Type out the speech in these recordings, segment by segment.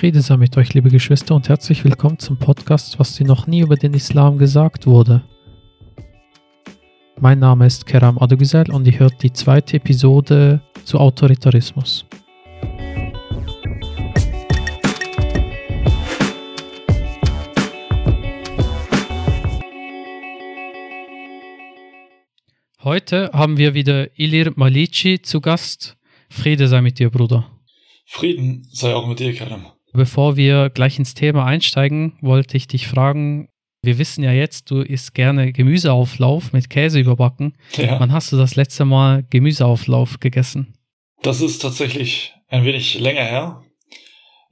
Friede sei mit euch, liebe Geschwister, und herzlich willkommen zum Podcast, was dir noch nie über den Islam gesagt wurde. Mein Name ist Keram Adogüzel und ihr hört die zweite Episode zu Autoritarismus. Heute haben wir wieder Ilir Malici zu Gast. Friede sei mit dir, Bruder. Frieden sei auch mit dir, Kerem. Bevor wir gleich ins Thema einsteigen, wollte ich dich fragen, wir wissen ja jetzt, du isst gerne Gemüseauflauf mit Käse überbacken. Ja. Wann hast du das letzte Mal Gemüseauflauf gegessen? Das ist tatsächlich ein wenig länger her.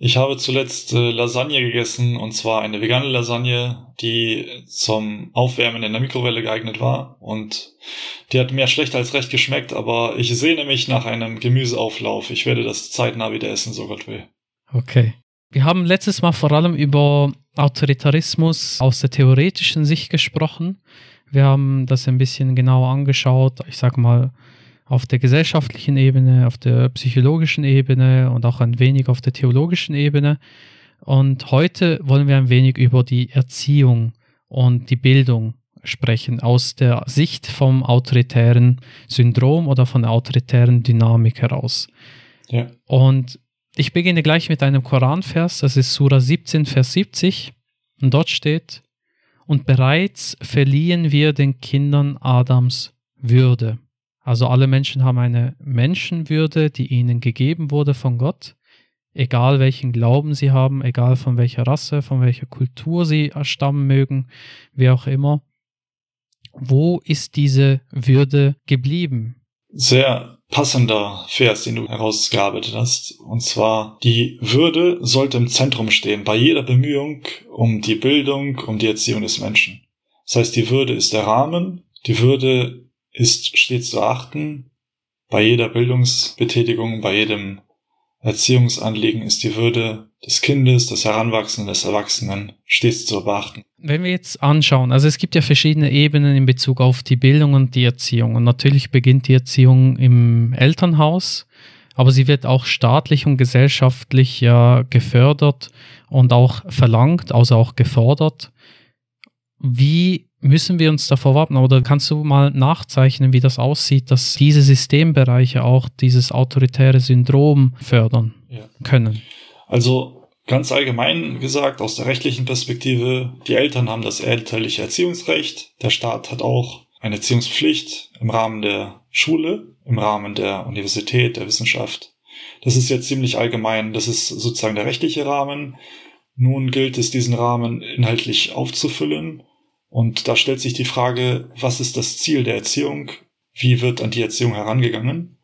Ich habe zuletzt äh, Lasagne gegessen und zwar eine vegane Lasagne, die zum Aufwärmen in der Mikrowelle geeignet war und die hat mehr schlecht als recht geschmeckt, aber ich sehne mich nach einem Gemüseauflauf. Ich werde das zeitnah wieder essen, so Gott will. Okay. Wir haben letztes Mal vor allem über Autoritarismus aus der theoretischen Sicht gesprochen. Wir haben das ein bisschen genauer angeschaut. Ich sage mal, auf der gesellschaftlichen Ebene, auf der psychologischen Ebene und auch ein wenig auf der theologischen Ebene. Und heute wollen wir ein wenig über die Erziehung und die Bildung sprechen, aus der Sicht vom autoritären Syndrom oder von der autoritären Dynamik heraus. Ja. Und ich beginne gleich mit einem Koranvers, das ist Surah 17, Vers 70. Und dort steht, und bereits verliehen wir den Kindern Adams Würde. Also alle Menschen haben eine Menschenwürde, die ihnen gegeben wurde von Gott, egal welchen Glauben sie haben, egal von welcher Rasse, von welcher Kultur sie erstammen mögen, wie auch immer. Wo ist diese Würde geblieben? Sehr passender Vers, den du herausgearbeitet hast. Und zwar, die Würde sollte im Zentrum stehen, bei jeder Bemühung um die Bildung, um die Erziehung des Menschen. Das heißt, die Würde ist der Rahmen, die Würde ist stets zu achten. Bei jeder Bildungsbetätigung, bei jedem Erziehungsanliegen ist die Würde des Kindes, des Heranwachsenden, des Erwachsenen stets zu beachten. Wenn wir jetzt anschauen, also es gibt ja verschiedene Ebenen in Bezug auf die Bildung und die Erziehung. Und natürlich beginnt die Erziehung im Elternhaus, aber sie wird auch staatlich und gesellschaftlich ja gefördert und auch verlangt, also auch gefordert. Wie müssen wir uns davor wappnen? Oder kannst du mal nachzeichnen, wie das aussieht, dass diese Systembereiche auch dieses autoritäre Syndrom fördern ja. können? Also ganz allgemein gesagt, aus der rechtlichen Perspektive, die Eltern haben das elterliche Erziehungsrecht, der Staat hat auch eine Erziehungspflicht im Rahmen der Schule, im Rahmen der Universität, der Wissenschaft. Das ist jetzt ziemlich allgemein, das ist sozusagen der rechtliche Rahmen. Nun gilt es, diesen Rahmen inhaltlich aufzufüllen und da stellt sich die Frage, was ist das Ziel der Erziehung? Wie wird an die Erziehung herangegangen?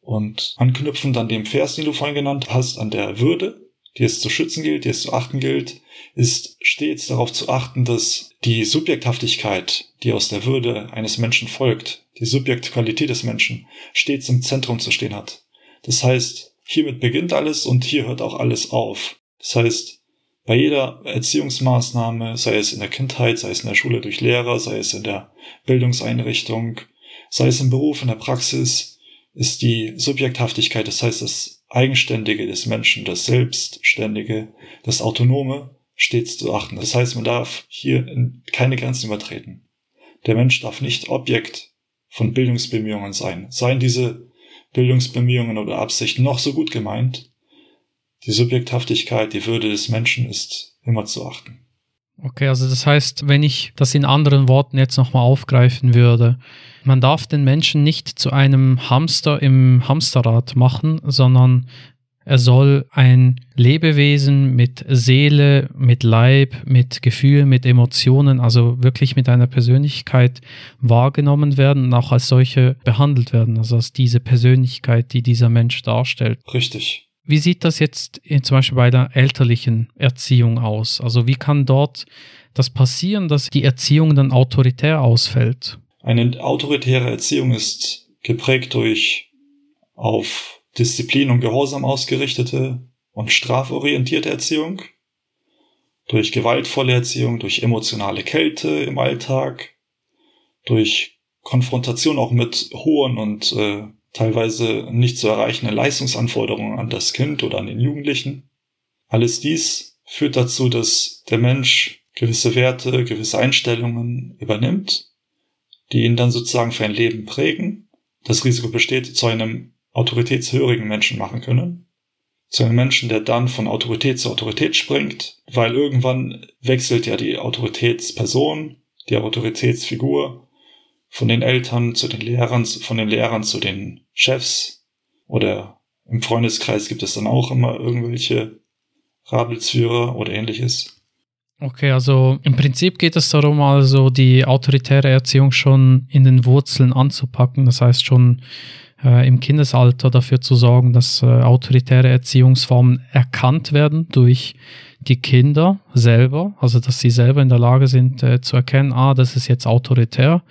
Und anknüpfend an dem Vers, den du vorhin genannt hast, an der Würde, die es zu schützen gilt, die es zu achten gilt, ist stets darauf zu achten, dass die Subjekthaftigkeit, die aus der Würde eines Menschen folgt, die Subjektqualität des Menschen, stets im Zentrum zu stehen hat. Das heißt, hiermit beginnt alles und hier hört auch alles auf. Das heißt, bei jeder Erziehungsmaßnahme, sei es in der Kindheit, sei es in der Schule durch Lehrer, sei es in der Bildungseinrichtung, sei es im Beruf, in der Praxis, ist die Subjekthaftigkeit, das heißt das Eigenständige des Menschen, das Selbstständige, das Autonome, stets zu achten. Das heißt, man darf hier keine Grenzen übertreten. Der Mensch darf nicht Objekt von Bildungsbemühungen sein. Seien diese Bildungsbemühungen oder Absichten noch so gut gemeint, die Subjekthaftigkeit, die Würde des Menschen ist immer zu achten. Okay, also das heißt, wenn ich das in anderen Worten jetzt nochmal aufgreifen würde, man darf den Menschen nicht zu einem Hamster im Hamsterrad machen, sondern er soll ein Lebewesen mit Seele, mit Leib, mit Gefühl, mit Emotionen, also wirklich mit einer Persönlichkeit wahrgenommen werden und auch als solche behandelt werden, also als diese Persönlichkeit, die dieser Mensch darstellt. Richtig. Wie sieht das jetzt zum Beispiel bei der elterlichen Erziehung aus? Also wie kann dort das passieren, dass die Erziehung dann autoritär ausfällt? Eine autoritäre Erziehung ist geprägt durch auf Disziplin und Gehorsam ausgerichtete und straforientierte Erziehung, durch gewaltvolle Erziehung, durch emotionale Kälte im Alltag, durch Konfrontation auch mit hohen und äh, teilweise nicht zu erreichende Leistungsanforderungen an das Kind oder an den Jugendlichen. Alles dies führt dazu, dass der Mensch gewisse Werte, gewisse Einstellungen übernimmt, die ihn dann sozusagen für ein Leben prägen. Das Risiko besteht, zu einem autoritätshörigen Menschen machen können. Zu einem Menschen, der dann von Autorität zu Autorität springt, weil irgendwann wechselt ja die Autoritätsperson, die Autoritätsfigur von den Eltern zu den Lehrern, von den Lehrern zu den Chefs oder im Freundeskreis gibt es dann auch immer irgendwelche Rabelsführer oder ähnliches. Okay, also im Prinzip geht es darum, also die autoritäre Erziehung schon in den Wurzeln anzupacken. Das heißt schon äh, im Kindesalter dafür zu sorgen, dass äh, autoritäre Erziehungsformen erkannt werden durch die Kinder selber, also dass sie selber in der Lage sind äh, zu erkennen, ah, das ist jetzt autoritär,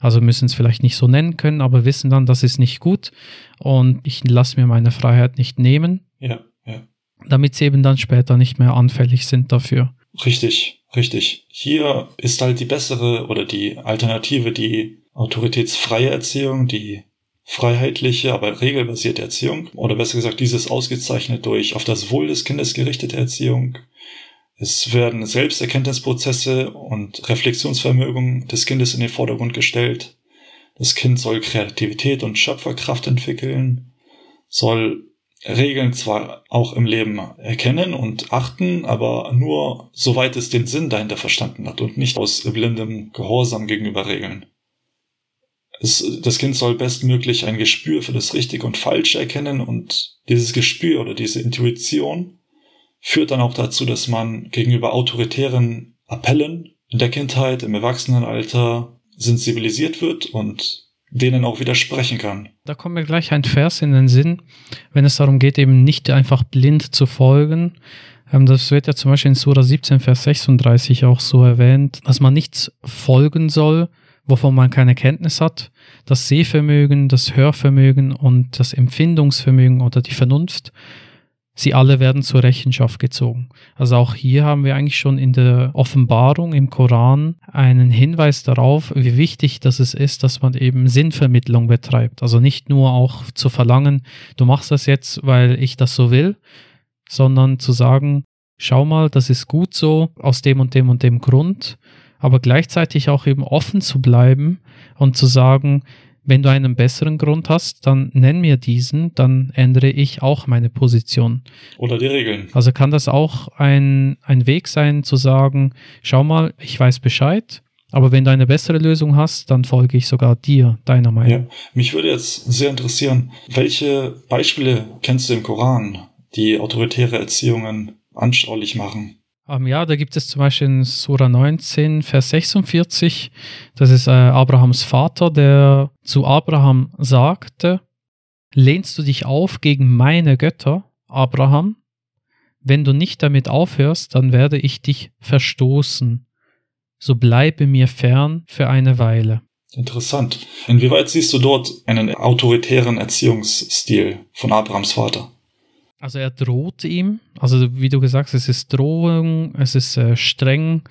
also müssen es vielleicht nicht so nennen können, aber wissen dann, das ist nicht gut und ich lasse mir meine Freiheit nicht nehmen. Ja, ja. Damit sie eben dann später nicht mehr anfällig sind dafür. Richtig, richtig. Hier ist halt die bessere oder die Alternative die autoritätsfreie Erziehung, die freiheitliche, aber regelbasierte Erziehung oder besser gesagt, dieses ausgezeichnet durch auf das Wohl des Kindes gerichtete Erziehung. Es werden Selbsterkenntnisprozesse und Reflexionsvermögen des Kindes in den Vordergrund gestellt. Das Kind soll Kreativität und Schöpferkraft entwickeln, soll Regeln zwar auch im Leben erkennen und achten, aber nur soweit es den Sinn dahinter verstanden hat und nicht aus blindem Gehorsam gegenüber Regeln. Es, das Kind soll bestmöglich ein Gespür für das Richtige und Falsche erkennen und dieses Gespür oder diese Intuition führt dann auch dazu, dass man gegenüber autoritären Appellen in der Kindheit, im Erwachsenenalter sensibilisiert wird und denen auch widersprechen kann. Da kommt mir gleich ein Vers in den Sinn, wenn es darum geht, eben nicht einfach blind zu folgen. Ähm, das wird ja zum Beispiel in Sura 17, Vers 36 auch so erwähnt, dass man nichts folgen soll, wovon man keine Kenntnis hat. Das Sehvermögen, das Hörvermögen und das Empfindungsvermögen oder die Vernunft, sie alle werden zur Rechenschaft gezogen. Also auch hier haben wir eigentlich schon in der Offenbarung im Koran einen Hinweis darauf, wie wichtig das ist, dass man eben Sinnvermittlung betreibt. Also nicht nur auch zu verlangen, du machst das jetzt, weil ich das so will, sondern zu sagen, schau mal, das ist gut so, aus dem und dem und dem Grund aber gleichzeitig auch eben offen zu bleiben und zu sagen, wenn du einen besseren Grund hast, dann nenn mir diesen, dann ändere ich auch meine Position. Oder die Regeln. Also kann das auch ein, ein Weg sein zu sagen, schau mal, ich weiß Bescheid, aber wenn du eine bessere Lösung hast, dann folge ich sogar dir, deiner Meinung. Ja, mich würde jetzt sehr interessieren, welche Beispiele kennst du im Koran, die autoritäre Erziehungen anschaulich machen? Ähm, ja, da gibt es zum Beispiel in Sura 19, Vers 46, das ist äh, Abrahams Vater, der zu Abraham sagte, lehnst du dich auf gegen meine Götter, Abraham? Wenn du nicht damit aufhörst, dann werde ich dich verstoßen. So bleibe mir fern für eine Weile. Interessant. Inwieweit siehst du dort einen autoritären Erziehungsstil von Abrahams Vater? Also er droht ihm, also wie du gesagt hast, es ist Drohung, es ist äh, streng,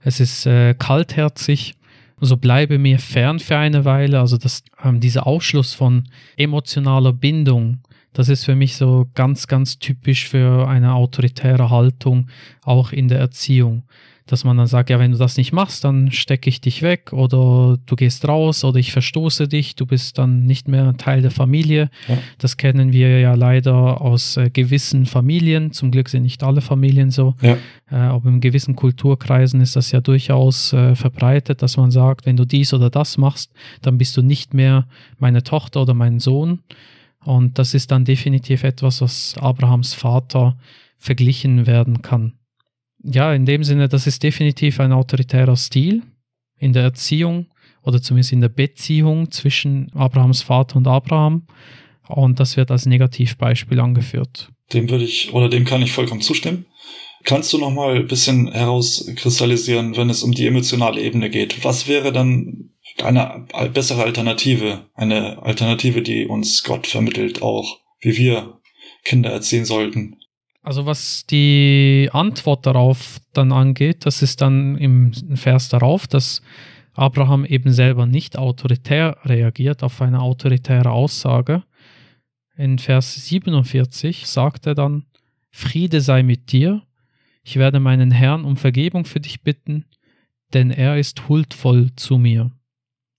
es ist äh, kaltherzig. So bleibe mir fern für eine Weile. Also das, ähm, dieser Ausschluss von emotionaler Bindung, das ist für mich so ganz, ganz typisch für eine autoritäre Haltung, auch in der Erziehung dass man dann sagt, ja, wenn du das nicht machst, dann stecke ich dich weg oder du gehst raus oder ich verstoße dich, du bist dann nicht mehr Teil der Familie. Ja. Das kennen wir ja leider aus äh, gewissen Familien. Zum Glück sind nicht alle Familien so. Ja. Äh, aber in gewissen Kulturkreisen ist das ja durchaus äh, verbreitet, dass man sagt, wenn du dies oder das machst, dann bist du nicht mehr meine Tochter oder mein Sohn. Und das ist dann definitiv etwas, was Abrahams Vater verglichen werden kann ja, in dem Sinne, das ist definitiv ein autoritärer Stil in der Erziehung oder zumindest in der Beziehung zwischen Abrahams Vater und Abraham. Und das wird als Negativbeispiel angeführt. Dem würde ich oder dem kann ich vollkommen zustimmen. Kannst du noch mal ein bisschen herauskristallisieren, wenn es um die emotionale Ebene geht? Was wäre dann eine bessere Alternative? Eine Alternative, die uns Gott vermittelt, auch wie wir Kinder erziehen sollten? Also was die Antwort darauf dann angeht, das ist dann im Vers darauf, dass Abraham eben selber nicht autoritär reagiert auf eine autoritäre Aussage. In Vers 47 sagt er dann, Friede sei mit dir, ich werde meinen Herrn um Vergebung für dich bitten, denn er ist huldvoll zu mir.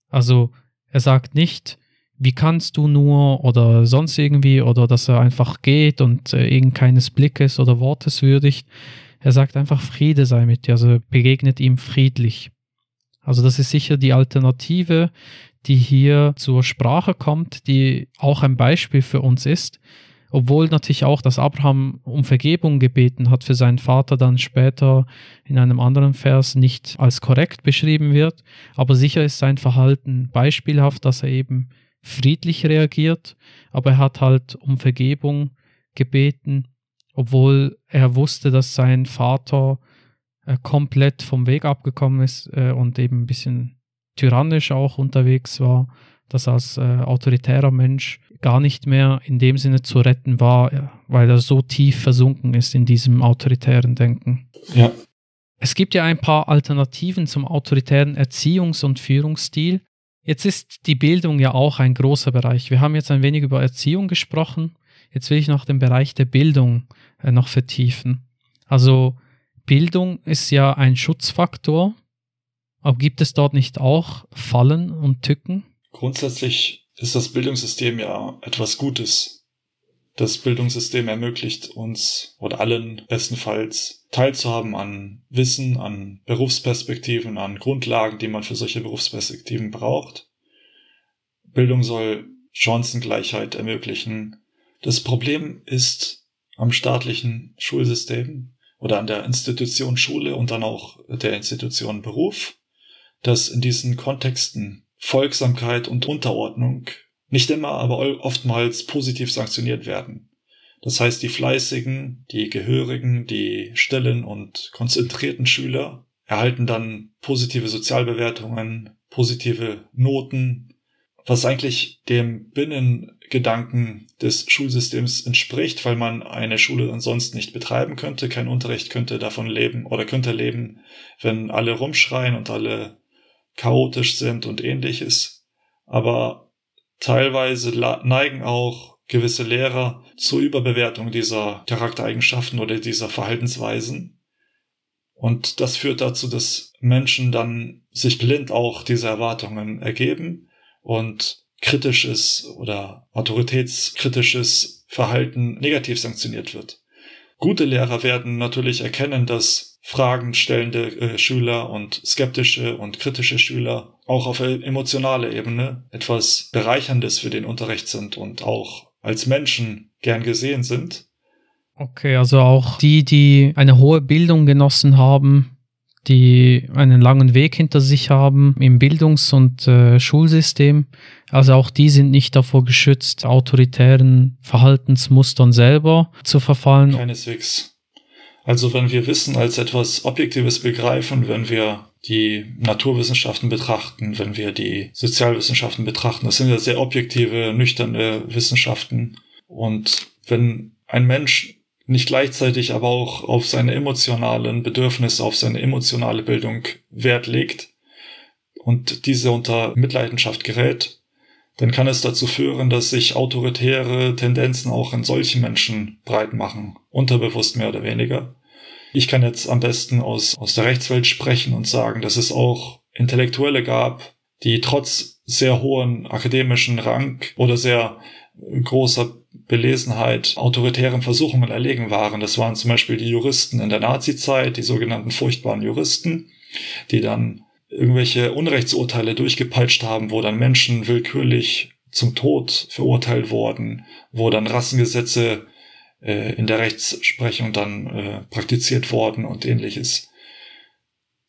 Also er sagt nicht, wie kannst du nur oder sonst irgendwie oder dass er einfach geht und äh, irgend keines Blickes oder Wortes würdigt. Er sagt einfach Friede sei mit dir, also begegnet ihm friedlich. Also das ist sicher die Alternative, die hier zur Sprache kommt, die auch ein Beispiel für uns ist, obwohl natürlich auch, dass Abraham um Vergebung gebeten hat für seinen Vater, dann später in einem anderen Vers nicht als korrekt beschrieben wird, aber sicher ist sein Verhalten beispielhaft, dass er eben friedlich reagiert, aber er hat halt um Vergebung gebeten, obwohl er wusste, dass sein Vater äh, komplett vom Weg abgekommen ist äh, und eben ein bisschen tyrannisch auch unterwegs war, dass als äh, autoritärer Mensch gar nicht mehr in dem Sinne zu retten war, weil er so tief versunken ist in diesem autoritären Denken. Ja. Es gibt ja ein paar Alternativen zum autoritären Erziehungs- und Führungsstil. Jetzt ist die Bildung ja auch ein großer Bereich. Wir haben jetzt ein wenig über Erziehung gesprochen. Jetzt will ich noch den Bereich der Bildung äh, noch vertiefen. Also Bildung ist ja ein Schutzfaktor, aber gibt es dort nicht auch Fallen und Tücken? Grundsätzlich ist das Bildungssystem ja etwas Gutes. Das Bildungssystem ermöglicht uns oder allen bestenfalls teilzuhaben an Wissen, an Berufsperspektiven, an Grundlagen, die man für solche Berufsperspektiven braucht. Bildung soll Chancengleichheit ermöglichen. Das Problem ist am staatlichen Schulsystem oder an der Institution Schule und dann auch der Institution Beruf, dass in diesen Kontexten Folgsamkeit und Unterordnung nicht immer, aber oftmals positiv sanktioniert werden. Das heißt, die fleißigen, die gehörigen, die stillen und konzentrierten Schüler erhalten dann positive Sozialbewertungen, positive Noten, was eigentlich dem Binnengedanken des Schulsystems entspricht, weil man eine Schule ansonsten nicht betreiben könnte. Kein Unterricht könnte davon leben oder könnte leben, wenn alle rumschreien und alle chaotisch sind und ähnliches. Aber teilweise neigen auch gewisse Lehrer zur Überbewertung dieser Charaktereigenschaften oder dieser Verhaltensweisen. Und das führt dazu, dass Menschen dann sich blind auch diese Erwartungen ergeben und kritisches oder autoritätskritisches Verhalten negativ sanktioniert wird. Gute Lehrer werden natürlich erkennen, dass Fragen stellende äh, Schüler und skeptische und kritische Schüler auch auf emotionaler Ebene etwas Bereicherndes für den Unterricht sind und auch als Menschen gern gesehen sind. Okay, also auch die, die eine hohe Bildung genossen haben, die einen langen Weg hinter sich haben im Bildungs- und äh, Schulsystem. Also auch die sind nicht davor geschützt, autoritären Verhaltensmustern selber zu verfallen. Keineswegs. Also wenn wir Wissen als etwas Objektives begreifen, wenn wir die Naturwissenschaften betrachten, wenn wir die Sozialwissenschaften betrachten, das sind ja sehr objektive, nüchterne Wissenschaften. Und wenn ein Mensch nicht gleichzeitig aber auch auf seine emotionalen Bedürfnisse, auf seine emotionale Bildung Wert legt und diese unter Mitleidenschaft gerät, dann kann es dazu führen, dass sich autoritäre Tendenzen auch in solchen Menschen breit machen, unterbewusst mehr oder weniger. Ich kann jetzt am besten aus, aus der Rechtswelt sprechen und sagen, dass es auch Intellektuelle gab, die trotz sehr hohen akademischen Rang oder sehr großer Belesenheit autoritären Versuchungen erlegen waren. Das waren zum Beispiel die Juristen in der Nazizeit, die sogenannten furchtbaren Juristen, die dann irgendwelche Unrechtsurteile durchgepeitscht haben, wo dann Menschen willkürlich zum Tod verurteilt wurden, wo dann Rassengesetze äh, in der Rechtsprechung dann äh, praktiziert worden und ähnliches.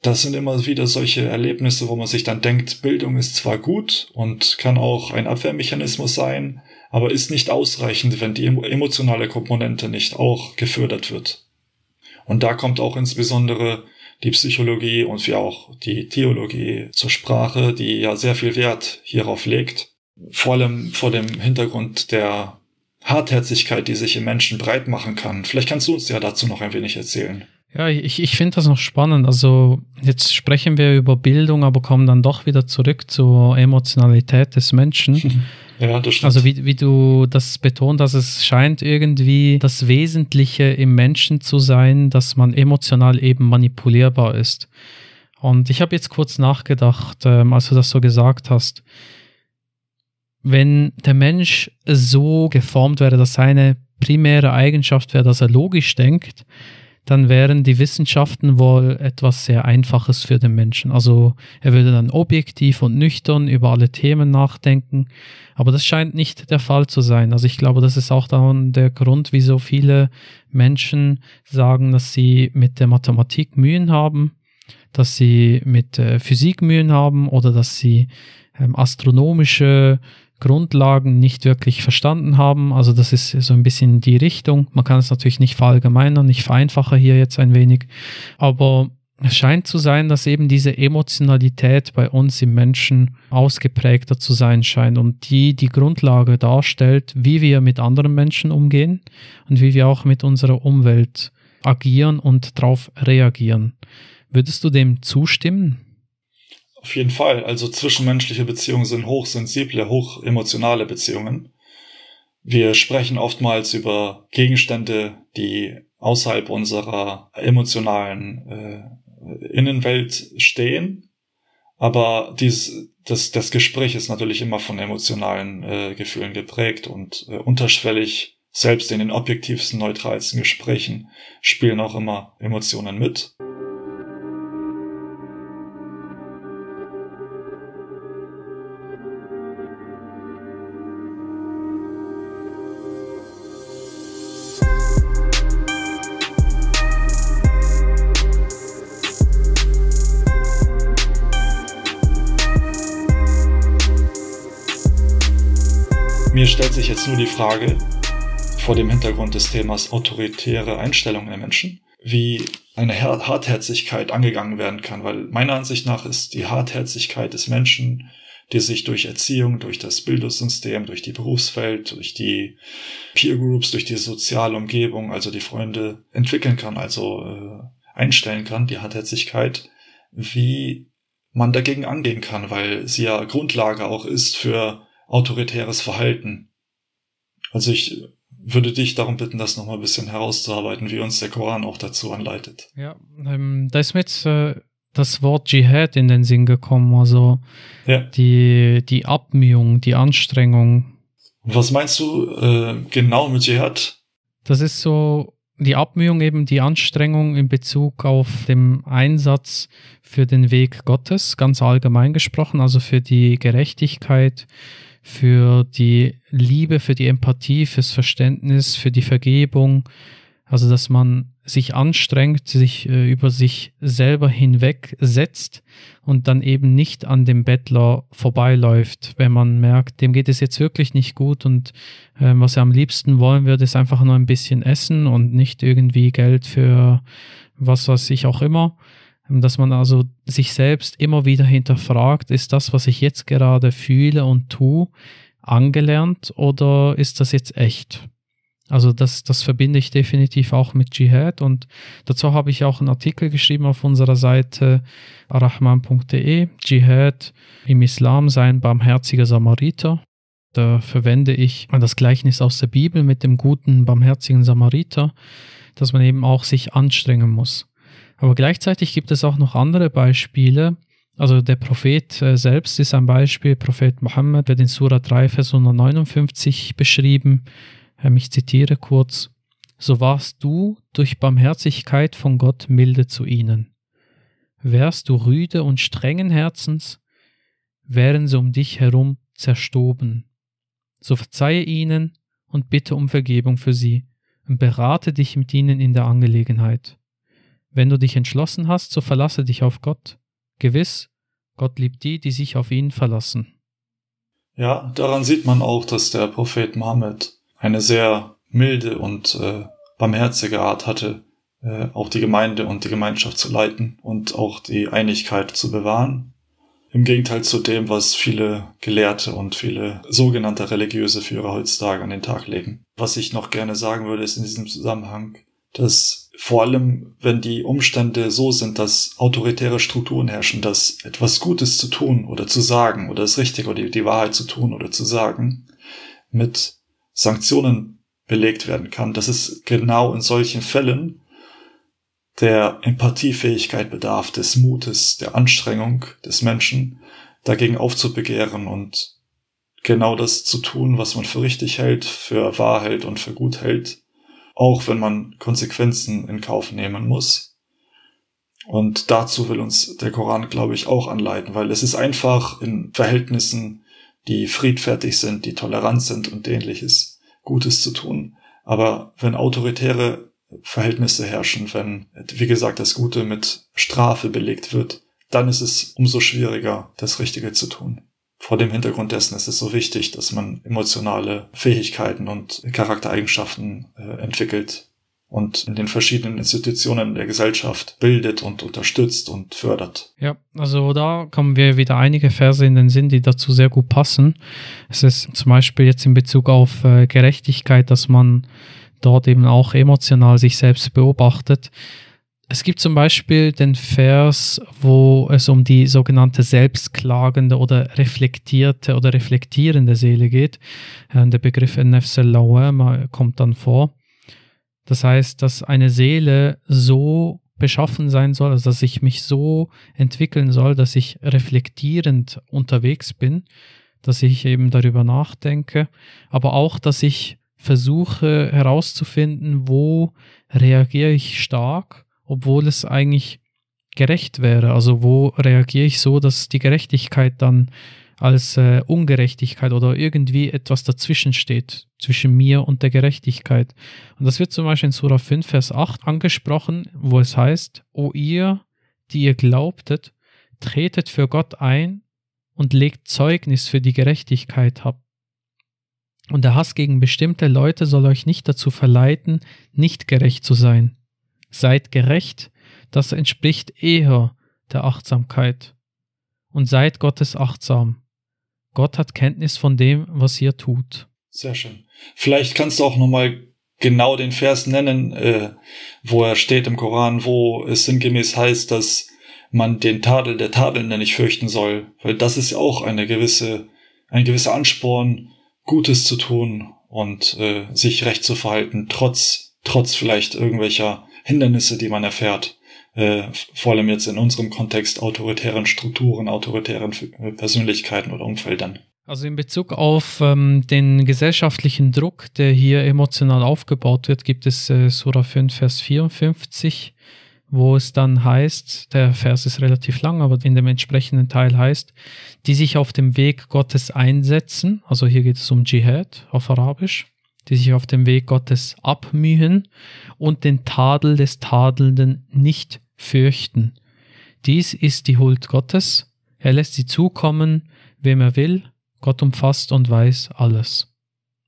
Das sind immer wieder solche Erlebnisse, wo man sich dann denkt, Bildung ist zwar gut und kann auch ein Abwehrmechanismus sein, aber ist nicht ausreichend, wenn die emotionale Komponente nicht auch gefördert wird. Und da kommt auch insbesondere die Psychologie und wie auch die Theologie zur Sprache, die ja sehr viel Wert hierauf legt. Vor allem vor dem Hintergrund der Hartherzigkeit, die sich im Menschen breit machen kann. Vielleicht kannst du uns ja dazu noch ein wenig erzählen. Ja, ich, ich finde das noch spannend. Also jetzt sprechen wir über Bildung, aber kommen dann doch wieder zurück zur Emotionalität des Menschen. Ja, das stimmt. Also wie, wie du das betont hast, es scheint irgendwie das Wesentliche im Menschen zu sein, dass man emotional eben manipulierbar ist. Und ich habe jetzt kurz nachgedacht, ähm, als du das so gesagt hast. Wenn der Mensch so geformt wäre, dass seine primäre Eigenschaft wäre, dass er logisch denkt, dann wären die Wissenschaften wohl etwas sehr Einfaches für den Menschen. Also er würde dann objektiv und nüchtern über alle Themen nachdenken, aber das scheint nicht der Fall zu sein. Also ich glaube, das ist auch dann der Grund, wieso viele Menschen sagen, dass sie mit der Mathematik Mühen haben, dass sie mit äh, Physik Mühen haben oder dass sie ähm, astronomische Grundlagen nicht wirklich verstanden haben. Also das ist so ein bisschen die Richtung. Man kann es natürlich nicht verallgemeinern, ich vereinfache hier jetzt ein wenig, aber es scheint zu sein, dass eben diese Emotionalität bei uns im Menschen ausgeprägter zu sein scheint und die die Grundlage darstellt, wie wir mit anderen Menschen umgehen und wie wir auch mit unserer Umwelt agieren und darauf reagieren. Würdest du dem zustimmen? Auf jeden Fall. Also zwischenmenschliche Beziehungen sind hochsensible, hochemotionale Beziehungen. Wir sprechen oftmals über Gegenstände, die außerhalb unserer emotionalen äh, Innenwelt stehen. Aber dies, das, das Gespräch ist natürlich immer von emotionalen äh, Gefühlen geprägt und äh, unterschwellig, selbst in den objektivsten, neutralsten Gesprächen spielen auch immer Emotionen mit. Sich jetzt nur die Frage, vor dem Hintergrund des Themas autoritäre Einstellungen der Menschen, wie eine Hartherzigkeit angegangen werden kann, weil meiner Ansicht nach ist die Hartherzigkeit des Menschen, die sich durch Erziehung, durch das Bildungssystem, durch die Berufswelt, durch die Peer Groups, durch die soziale Umgebung, also die Freunde entwickeln kann, also äh, einstellen kann, die Hartherzigkeit, wie man dagegen angehen kann, weil sie ja Grundlage auch ist für autoritäres Verhalten. Also ich würde dich darum bitten, das nochmal ein bisschen herauszuarbeiten, wie uns der Koran auch dazu anleitet. Ja, ähm, da ist mir jetzt äh, das Wort Dschihad in den Sinn gekommen, also ja. die, die Abmühung, die Anstrengung. Was meinst du äh, genau mit Dschihad? Das ist so die Abmühung, eben die Anstrengung in Bezug auf den Einsatz für den Weg Gottes, ganz allgemein gesprochen, also für die Gerechtigkeit, für die Liebe, für die Empathie, fürs Verständnis, für die Vergebung. Also, dass man sich anstrengt, sich äh, über sich selber hinwegsetzt und dann eben nicht an dem Bettler vorbeiläuft, wenn man merkt, dem geht es jetzt wirklich nicht gut und äh, was er am liebsten wollen würde, ist einfach nur ein bisschen essen und nicht irgendwie Geld für was weiß ich auch immer. Ähm, dass man also sich selbst immer wieder hinterfragt, ist das, was ich jetzt gerade fühle und tue, angelernt oder ist das jetzt echt? Also das, das verbinde ich definitiv auch mit Dschihad und dazu habe ich auch einen Artikel geschrieben auf unserer Seite arahman.de, Dschihad im Islam sein barmherziger Samariter. Da verwende ich das Gleichnis aus der Bibel mit dem guten, barmherzigen Samariter, dass man eben auch sich anstrengen muss. Aber gleichzeitig gibt es auch noch andere Beispiele. Also der Prophet äh, selbst ist ein Beispiel. Prophet Mohammed wird in Surah 3, Vers 159 beschrieben. Ähm, ich zitiere kurz. So warst du durch Barmherzigkeit von Gott milde zu ihnen. Wärst du rüde und strengen Herzens, wären sie um dich herum zerstoben. So verzeihe ihnen und bitte um Vergebung für sie und berate dich mit ihnen in der Angelegenheit. Wenn du dich entschlossen hast, so verlasse dich auf Gott. Gewiss, Gott liebt die, die sich auf ihn verlassen. Ja, daran sieht man auch, dass der Prophet Mohammed eine sehr milde und äh, barmherzige Art hatte, äh, auch die Gemeinde und die Gemeinschaft zu leiten und auch die Einigkeit zu bewahren. Im Gegenteil zu dem, was viele Gelehrte und viele sogenannte religiöse Führer heutzutage an den Tag legen. Was ich noch gerne sagen würde, ist in diesem Zusammenhang, dass vor allem, wenn die Umstände so sind, dass autoritäre Strukturen herrschen, dass etwas Gutes zu tun oder zu sagen oder das Richtige oder die Wahrheit zu tun oder zu sagen, mit Sanktionen belegt werden kann, dass es genau in solchen Fällen der Empathiefähigkeit bedarf, des Mutes, der Anstrengung des Menschen, dagegen aufzubegehren und genau das zu tun, was man für richtig hält, für wahr hält und für gut hält, auch wenn man Konsequenzen in Kauf nehmen muss. Und dazu will uns der Koran, glaube ich, auch anleiten, weil es ist einfach in Verhältnissen, die friedfertig sind, die tolerant sind und ähnliches, Gutes zu tun. Aber wenn autoritäre Verhältnisse herrschen, wenn, wie gesagt, das Gute mit Strafe belegt wird, dann ist es umso schwieriger, das Richtige zu tun. Vor dem Hintergrund dessen ist es so wichtig, dass man emotionale Fähigkeiten und Charaktereigenschaften äh, entwickelt und in den verschiedenen Institutionen der Gesellschaft bildet und unterstützt und fördert. Ja, also da kommen wir wieder einige Verse in den Sinn, die dazu sehr gut passen. Es ist zum Beispiel jetzt in Bezug auf äh, Gerechtigkeit, dass man dort eben auch emotional sich selbst beobachtet. Es gibt zum Beispiel den Vers, wo es um die sogenannte selbstklagende oder reflektierte oder reflektierende Seele geht. Äh, der Begriff Nefs al kommt dann vor. Das heißt, dass eine Seele so beschaffen sein soll, also dass ich mich so entwickeln soll, dass ich reflektierend unterwegs bin, dass ich eben darüber nachdenke, aber auch, dass ich versuche herauszufinden, wo reagiere ich stark obwohl es eigentlich gerecht wäre. Also wo reagiere ich so, dass die Gerechtigkeit dann als äh, Ungerechtigkeit oder irgendwie etwas dazwischen steht, zwischen mir und der Gerechtigkeit. Und das wird zum Beispiel in Surah 5, Vers 8 angesprochen, wo es heißt, O ihr, die ihr glaubtet, tretet für Gott ein und legt Zeugnis für die Gerechtigkeit ab. Und der Hass gegen bestimmte Leute soll euch nicht dazu verleiten, nicht gerecht zu sein. Seid gerecht, das entspricht eher der Achtsamkeit. Und seid Gottes achtsam. Gott hat Kenntnis von dem, was ihr tut. Sehr schön. Vielleicht kannst du auch nochmal genau den Vers nennen, äh, wo er steht im Koran, wo es sinngemäß heißt, dass man den Tadel der Tadelnden nicht fürchten soll, weil das ist auch eine gewisse, ein gewisser Ansporn, Gutes zu tun und äh, sich recht zu verhalten, trotz, trotz vielleicht irgendwelcher Hindernisse, die man erfährt. Äh, vor allem jetzt in unserem Kontext autoritären Strukturen, autoritären äh, Persönlichkeiten oder Umfeldern. Also in Bezug auf ähm, den gesellschaftlichen Druck, der hier emotional aufgebaut wird, gibt es äh, Surah 5, Vers 54, wo es dann heißt, der Vers ist relativ lang, aber in dem entsprechenden Teil heißt, die sich auf dem Weg Gottes einsetzen, also hier geht es um Dschihad auf Arabisch, die sich auf dem Weg Gottes abmühen und den Tadel des Tadelnden nicht fürchten. Dies ist die Huld Gottes. Er lässt sie zukommen, wem er will. Gott umfasst und weiß alles.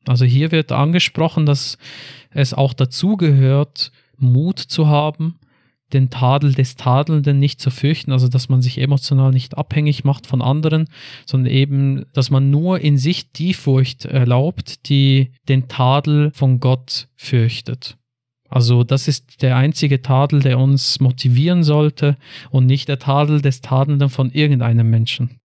Also hier wird angesprochen, dass es auch dazu gehört, Mut zu haben, den Tadel des Tadelnden nicht zu fürchten, also dass man sich emotional nicht abhängig macht von anderen, sondern eben, dass man nur in sich die Furcht erlaubt, die den Tadel von Gott fürchtet. Also das ist der einzige Tadel, der uns motivieren sollte und nicht der Tadel des Tadelnden von irgendeinem Menschen.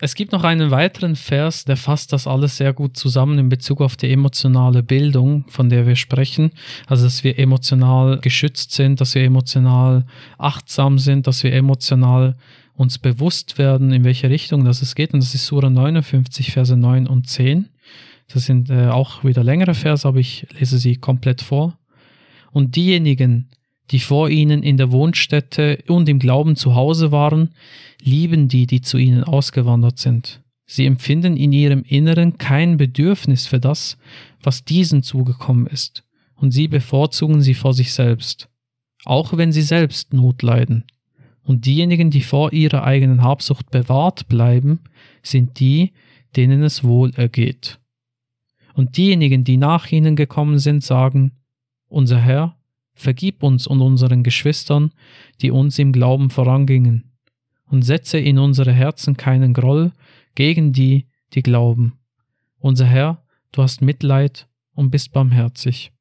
Es gibt noch einen weiteren Vers, der fasst das alles sehr gut zusammen in Bezug auf die emotionale Bildung, von der wir sprechen. Also, dass wir emotional geschützt sind, dass wir emotional achtsam sind, dass wir emotional uns bewusst werden, in welche Richtung das es geht. Und das ist Sura 59, Verse 9 und 10. Das sind äh, auch wieder längere Verse, aber ich lese sie komplett vor. Und diejenigen, die vor ihnen in der Wohnstätte und im Glauben zu Hause waren, lieben die, die zu ihnen ausgewandert sind. Sie empfinden in ihrem Inneren kein Bedürfnis für das, was diesen zugekommen ist, und sie bevorzugen sie vor sich selbst, auch wenn sie selbst Not leiden. Und diejenigen, die vor ihrer eigenen Habsucht bewahrt bleiben, sind die, denen es wohl ergeht. Und diejenigen, die nach ihnen gekommen sind, sagen, unser Herr, vergib uns und unseren Geschwistern, die uns im Glauben vorangingen, und setze in unsere Herzen keinen Groll gegen die, die glauben. Unser Herr, du hast Mitleid und bist barmherzig.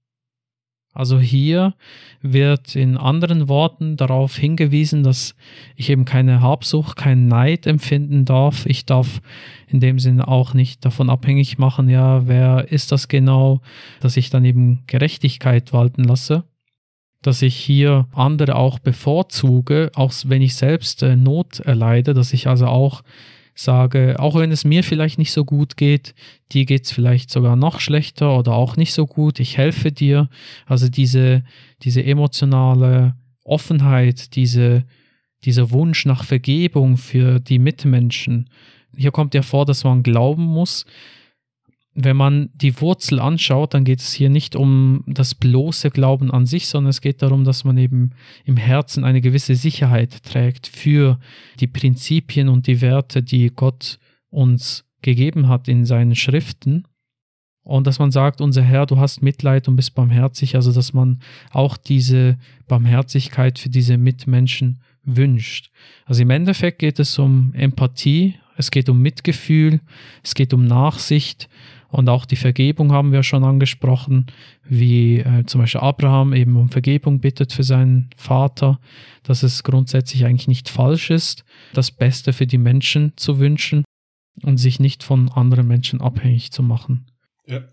Also hier wird in anderen Worten darauf hingewiesen, dass ich eben keine Habsucht, keinen Neid empfinden darf. Ich darf in dem Sinne auch nicht davon abhängig machen, ja, wer ist das genau, dass ich dann eben Gerechtigkeit walten lasse, dass ich hier andere auch bevorzuge, auch wenn ich selbst äh, Not erleide, dass ich also auch sage, auch wenn es mir vielleicht nicht so gut geht, dir geht es vielleicht sogar noch schlechter oder auch nicht so gut, ich helfe dir. Also diese, diese emotionale Offenheit, diese, dieser Wunsch nach Vergebung für die Mitmenschen. Hier kommt ja vor, dass man glauben muss, wenn man die Wurzel anschaut, dann geht es hier nicht um das bloße Glauben an sich, sondern es geht darum, dass man eben im Herzen eine gewisse Sicherheit trägt für die Prinzipien und die Werte, die Gott uns gegeben hat in seinen Schriften. Und dass man sagt, unser Herr, du hast Mitleid und bist barmherzig, also dass man auch diese Barmherzigkeit für diese Mitmenschen wünscht. Also im Endeffekt geht es um Empathie, es geht um Mitgefühl, es geht um Nachsicht und auch die Vergebung haben wir schon angesprochen, wie äh, zum Beispiel Abraham eben um Vergebung bittet für seinen Vater, dass es grundsätzlich eigentlich nicht falsch ist, das Beste für die Menschen zu wünschen und sich nicht von anderen Menschen abhängig zu machen. Ja.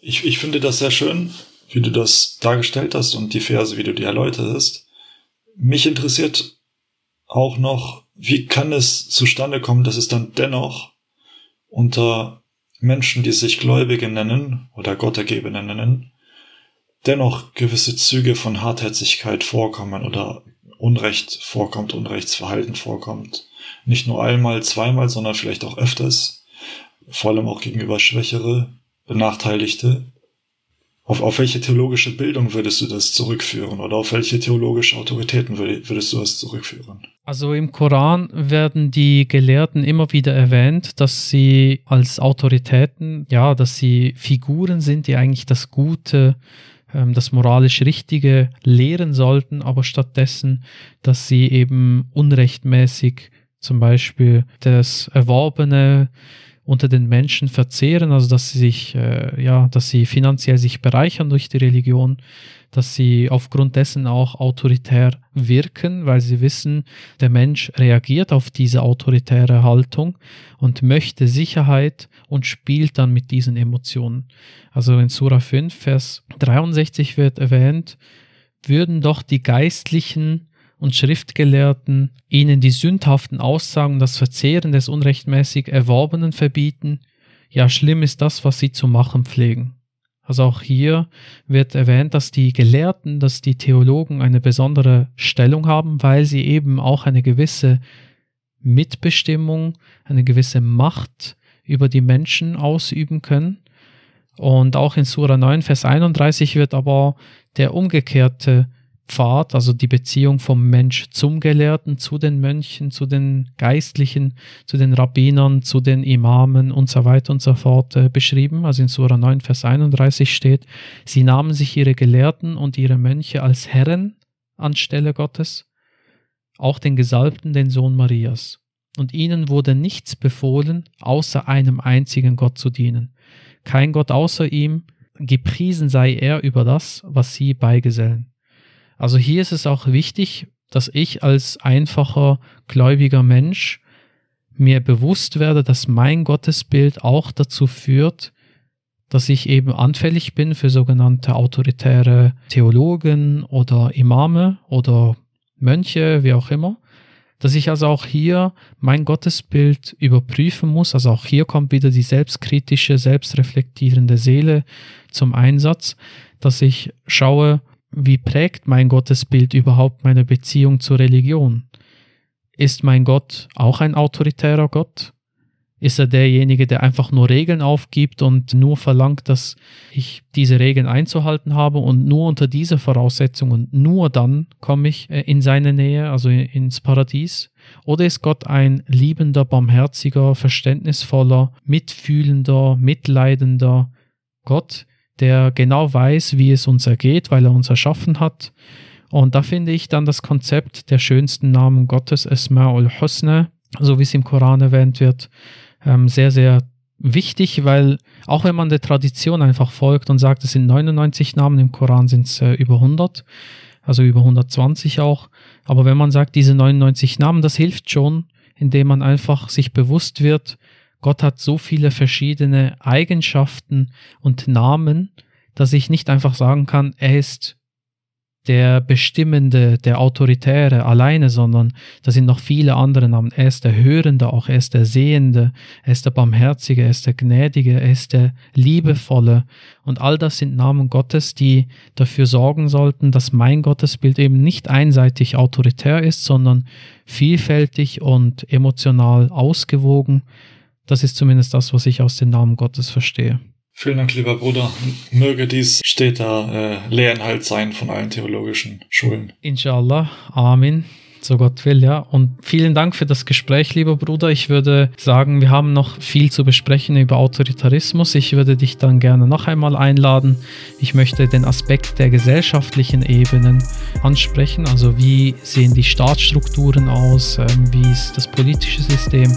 Ich, ich finde das sehr schön, wie du das dargestellt hast und die Verse, wie du die erläutert hast. Mich interessiert auch noch, wie kann es zustande kommen, dass es dann dennoch unter Menschen, die sich Gläubige nennen oder Gottergebene nennen, dennoch gewisse Züge von Hartherzigkeit vorkommen oder Unrecht vorkommt, Unrechtsverhalten vorkommt. Nicht nur einmal, zweimal, sondern vielleicht auch öfters. Vor allem auch gegenüber Schwächere, Benachteiligte. Auf, auf welche theologische Bildung würdest du das zurückführen oder auf welche theologische Autoritäten würdest du das zurückführen? Also im Koran werden die Gelehrten immer wieder erwähnt, dass sie als Autoritäten, ja, dass sie Figuren sind, die eigentlich das Gute, ähm, das moralisch Richtige lehren sollten, aber stattdessen, dass sie eben unrechtmäßig zum Beispiel das Erworbene, unter den Menschen verzehren, also dass sie sich, äh, ja, dass sie finanziell sich bereichern durch die Religion, dass sie aufgrund dessen auch autoritär wirken, weil sie wissen, der Mensch reagiert auf diese autoritäre Haltung und möchte Sicherheit und spielt dann mit diesen Emotionen. Also in Surah 5, Vers 63 wird erwähnt, würden doch die Geistlichen und Schriftgelehrten ihnen die sündhaften Aussagen, das Verzehren des unrechtmäßig Erworbenen verbieten, ja schlimm ist das, was sie zu machen pflegen. Also auch hier wird erwähnt, dass die Gelehrten, dass die Theologen eine besondere Stellung haben, weil sie eben auch eine gewisse Mitbestimmung, eine gewisse Macht über die Menschen ausüben können. Und auch in Sura 9, Vers 31 wird aber der umgekehrte Pfad, also die Beziehung vom Mensch zum Gelehrten, zu den Mönchen, zu den Geistlichen, zu den Rabbinern, zu den Imamen und so weiter und so fort äh, beschrieben. Also in Surah 9, Vers 31 steht, sie nahmen sich ihre Gelehrten und ihre Mönche als Herren anstelle Gottes, auch den Gesalbten, den Sohn Marias. Und ihnen wurde nichts befohlen, außer einem einzigen Gott zu dienen. Kein Gott außer ihm, gepriesen sei er über das, was sie beigesellen. Also hier ist es auch wichtig, dass ich als einfacher gläubiger Mensch mir bewusst werde, dass mein Gottesbild auch dazu führt, dass ich eben anfällig bin für sogenannte autoritäre Theologen oder Imame oder Mönche, wie auch immer. Dass ich also auch hier mein Gottesbild überprüfen muss. Also auch hier kommt wieder die selbstkritische, selbstreflektierende Seele zum Einsatz, dass ich schaue, wie prägt mein Gottesbild überhaupt meine Beziehung zur Religion? Ist mein Gott auch ein autoritärer Gott? Ist er derjenige, der einfach nur Regeln aufgibt und nur verlangt, dass ich diese Regeln einzuhalten habe und nur unter dieser Voraussetzung und nur dann komme ich äh, in seine Nähe, also ins Paradies? Oder ist Gott ein liebender, barmherziger, verständnisvoller, mitfühlender, mitleidender Gott, der genau weiß, wie es uns ergeht, weil er uns erschaffen hat. Und da finde ich dann das Konzept der schönsten Namen Gottes, Esma ul Husna, so wie es im Koran erwähnt wird, ähm, sehr, sehr wichtig, weil auch wenn man der Tradition einfach folgt und sagt, es sind 99 Namen, im Koran sind es äh, über 100, also über 120 auch, aber wenn man sagt, diese 99 Namen, das hilft schon, indem man einfach sich bewusst wird, Gott hat so viele verschiedene Eigenschaften und Namen, dass ich nicht einfach sagen kann, er ist der Bestimmende, der Autoritäre alleine, sondern da sind noch viele andere Namen. Er ist der Hörende auch, er ist der Sehende, er ist der Barmherzige, er ist der Gnädige, er ist der Liebevolle. Und all das sind Namen Gottes, die dafür sorgen sollten, dass mein Gottesbild eben nicht einseitig autoritär ist, sondern vielfältig und emotional ausgewogen. Das ist zumindest das, was ich aus den Namen Gottes verstehe. Vielen Dank, lieber Bruder. Möge dies steter äh, Lehrinhalt sein von allen theologischen Schulen. Inshallah. Amen so Gott will, ja. Und vielen Dank für das Gespräch, lieber Bruder. Ich würde sagen, wir haben noch viel zu besprechen über Autoritarismus. Ich würde dich dann gerne noch einmal einladen. Ich möchte den Aspekt der gesellschaftlichen Ebenen ansprechen. Also wie sehen die Staatsstrukturen aus? Ähm, wie ist das politische System?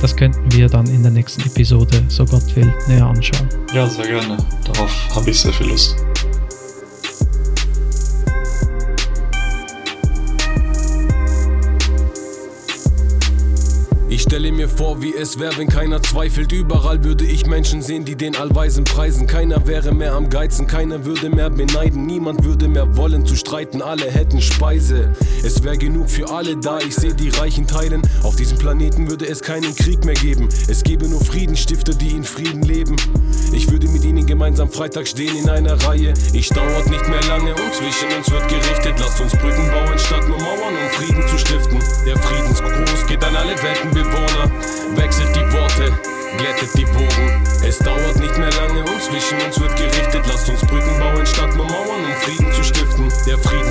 Das könnten wir dann in der nächsten Episode, so Gott will, näher anschauen. Ja, sehr gerne. Darauf habe ich sehr viel Lust. Ich stelle mir vor, wie es wäre, wenn keiner zweifelt. Überall würde ich Menschen sehen, die den Allweisen preisen. Keiner wäre mehr am Geizen, keiner würde mehr beneiden. Niemand würde mehr wollen zu streiten, alle hätten Speise. Es wäre genug für alle da, ich sehe die Reichen teilen. Auf diesem Planeten würde es keinen Krieg mehr geben. Es gäbe nur Friedensstifter, die in Frieden leben. Ich würde mit ihnen gemeinsam Freitag stehen in einer Reihe. Ich dauert nicht mehr lange und zwischen uns wird gerichtet. Lasst uns Brücken bauen statt nur Mauern, glättet die Wogen. Es dauert nicht mehr lange und zwischen uns wird gerichtet. Lasst uns Brücken bauen statt nur Mauern, um Frieden zu stiften. Der Friedensgruß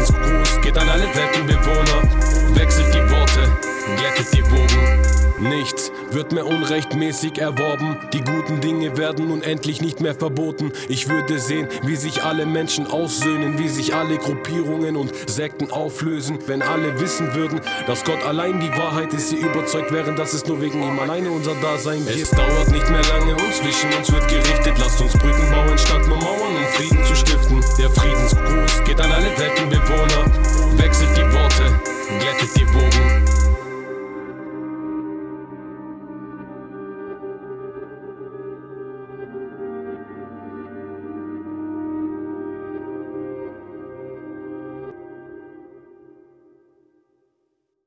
wird mir unrechtmäßig erworben. Die guten Dinge werden nun endlich nicht mehr verboten. Ich würde sehen, wie sich alle Menschen aussöhnen, wie sich alle Gruppierungen und Sekten auflösen, wenn alle wissen würden, dass Gott allein die Wahrheit ist, sie überzeugt wären, dass es nur wegen ihm alleine unser Dasein gibt. Es dauert nicht mehr lange und zwischen uns wird gerichtet. Lasst uns Brücken bauen statt nur Mauern, um Frieden zu stiften. Der Friedensgruß geht an alle Weltenbewohner. Wechselt die Worte, glättet die Wogen.